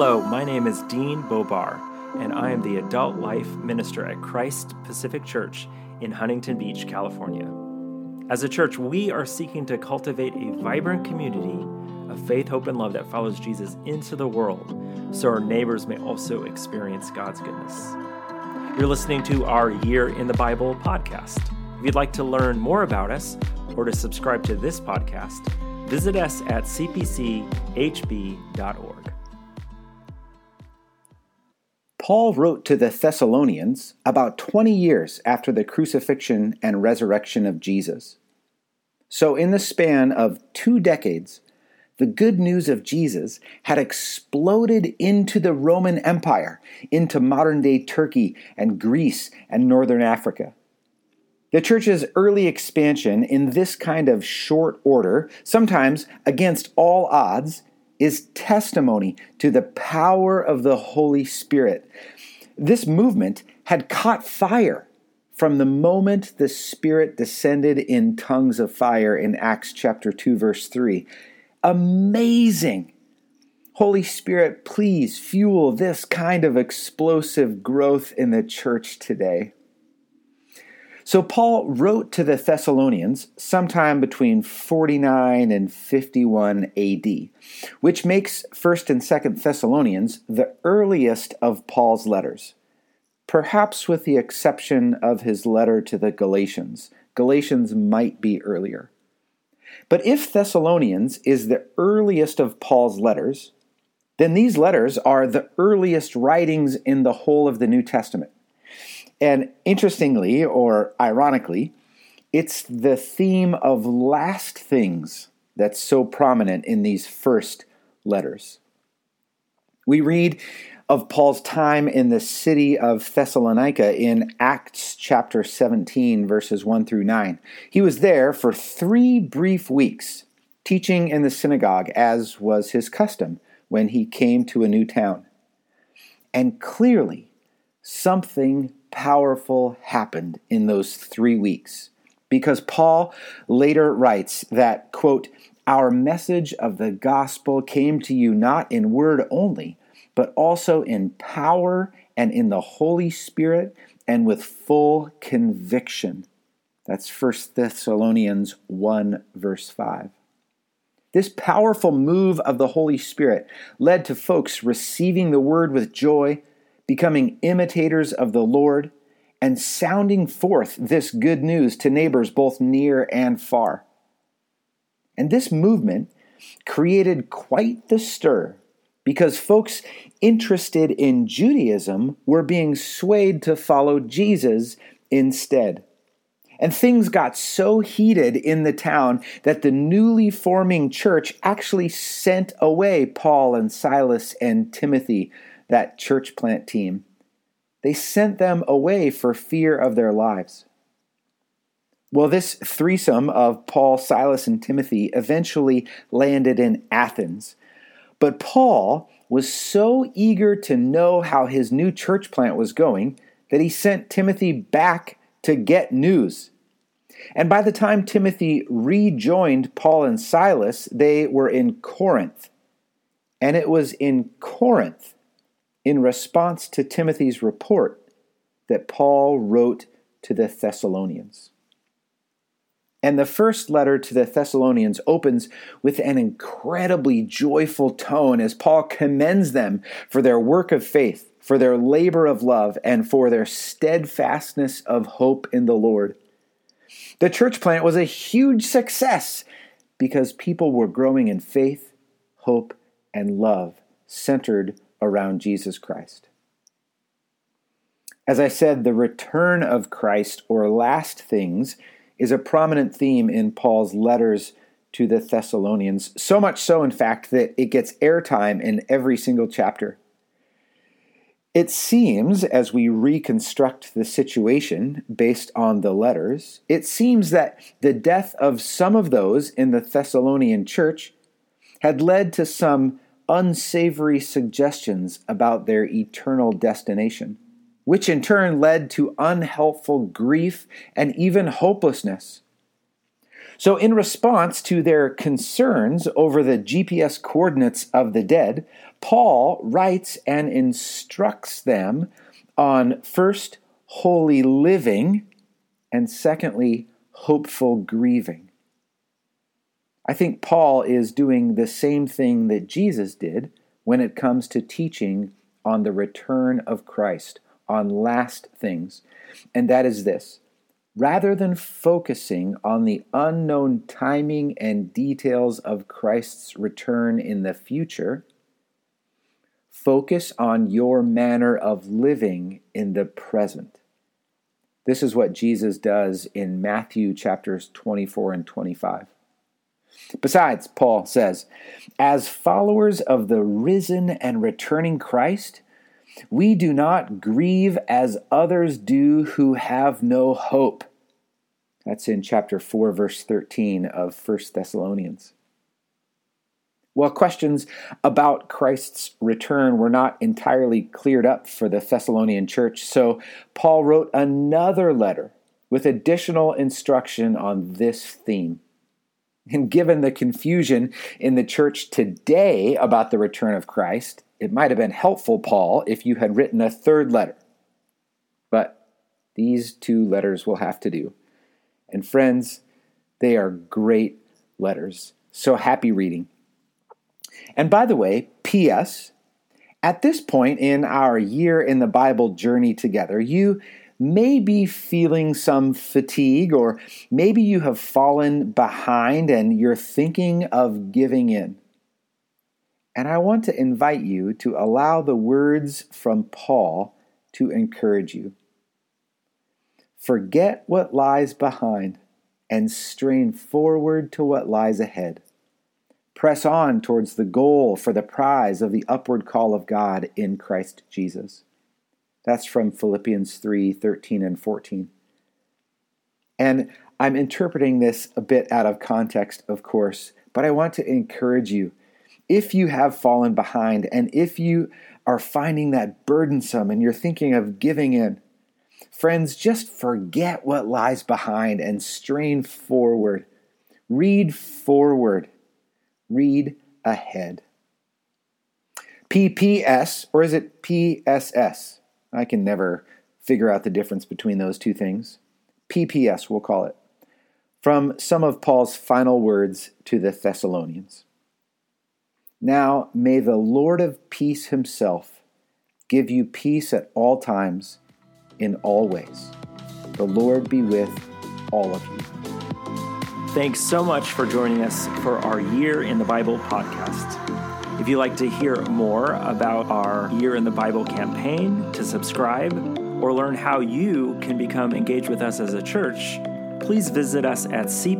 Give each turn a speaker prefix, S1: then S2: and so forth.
S1: Hello, my name is Dean Bobar, and I am the Adult Life Minister at Christ Pacific Church in Huntington Beach, California. As a church, we are seeking to cultivate a vibrant community of faith, hope, and love that follows Jesus into the world so our neighbors may also experience God's goodness. You're listening to our Year in the Bible podcast. If you'd like to learn more about us or to subscribe to this podcast, visit us at cpchb.org.
S2: Paul wrote to the Thessalonians about 20 years after the crucifixion and resurrection of Jesus. So, in the span of two decades, the good news of Jesus had exploded into the Roman Empire, into modern day Turkey and Greece and Northern Africa. The church's early expansion in this kind of short order, sometimes against all odds, is testimony to the power of the Holy Spirit. This movement had caught fire from the moment the Spirit descended in tongues of fire in Acts chapter 2, verse 3. Amazing! Holy Spirit, please fuel this kind of explosive growth in the church today. So, Paul wrote to the Thessalonians sometime between 49 and 51 AD, which makes 1st and 2nd Thessalonians the earliest of Paul's letters, perhaps with the exception of his letter to the Galatians. Galatians might be earlier. But if Thessalonians is the earliest of Paul's letters, then these letters are the earliest writings in the whole of the New Testament. And interestingly, or ironically, it's the theme of last things that's so prominent in these first letters. We read of Paul's time in the city of Thessalonica in Acts chapter 17, verses 1 through 9. He was there for three brief weeks, teaching in the synagogue, as was his custom when he came to a new town. And clearly, something powerful happened in those three weeks. Because Paul later writes that, quote, our message of the gospel came to you not in word only, but also in power and in the Holy Spirit and with full conviction. That's 1 Thessalonians 1, verse 5. This powerful move of the Holy Spirit led to folks receiving the word with joy becoming imitators of the Lord, and sounding forth this good news to neighbors both near and far. And this movement created quite the stir because folks interested in Judaism were being swayed to follow Jesus instead. And things got so heated in the town that the newly forming church actually sent away Paul and Silas and Timothy that church plant team, they sent them away for fear of their lives. Well, this threesome of Paul, Silas, and Timothy eventually landed in Athens. But Paul was so eager to know how his new church plant was going that he sent Timothy back to get news. And by the time Timothy rejoined Paul and Silas, they were in Corinth. And it was in Corinth in response to Timothy's report that Paul wrote to the Thessalonians. And the first letter to the Thessalonians opens with an incredibly joyful tone as Paul commends them for their work of faith, for their labor of love, and for their steadfastness of hope in the Lord. The church plant was a huge success because people were growing in faith, hope, and love centered around Jesus Christ. As I said, the return of Christ or last things is a prominent theme in Paul's letters to the Thessalonians, so much so, in fact, that it gets airtime in every single chapter. It seems, as we reconstruct the situation based on the letters, it seems that the death of some of those in the Thessalonian church had led to some unsavory suggestions about their eternal destination, which in turn led to unhelpful grief and even hopelessness. So, in response to their concerns over the GPS coordinates of the dead, Paul writes and instructs them on first, holy living, and secondly, hopeful grieving. I think Paul is doing the same thing that Jesus did when it comes to teaching on the return of Christ, on last things. And that is this rather than focusing on the unknown timing and details of Christ's return in the future, focus on your manner of living in the present. This is what Jesus does in Matthew chapters 24 and 25. Besides, Paul says, as followers of the risen and returning Christ, we do not grieve as others do who have no hope. That's in chapter 4, verse 13 of 1 Thessalonians. Well, questions about Christ's return were not entirely cleared up for the Thessalonian church, so Paul wrote another letter with additional instruction on this theme. And given the confusion in the church today about the return of Christ, it might have been helpful, Paul, if you had written a third letter. But these two letters will have to do. And friends, they are great letters. So happy reading. And by the way, P.S. At this point in our year in the Bible journey together, you may be feeling some fatigue, or maybe you have fallen behind and you're thinking of giving in. And I want to invite you to allow the words from Paul to encourage you. Forget what lies behind and strain forward to what lies ahead. Press on towards the goal for the prize of the upward call of God in Christ Jesus. That's from Philippians 3 13 and 14. And I'm interpreting this a bit out of context, of course, but I want to encourage you if you have fallen behind and if you are finding that burdensome and you're thinking of giving in, friends, just forget what lies behind and strain forward. Read forward. Read ahead. PPS, or is it PSS? I can never figure out the difference between those two things. PPS, we'll call it. From some of Paul's final words to the Thessalonians. Now may the Lord of peace himself give you peace at all times, in all ways. The Lord be with all of you.
S1: Thanks so much for joining us for our Year in the Bible podcast. If you'd like to hear more about our Year in the Bible campaign, to subscribe, or learn how you can become engaged with us as a church, please visit us at cpchb.org.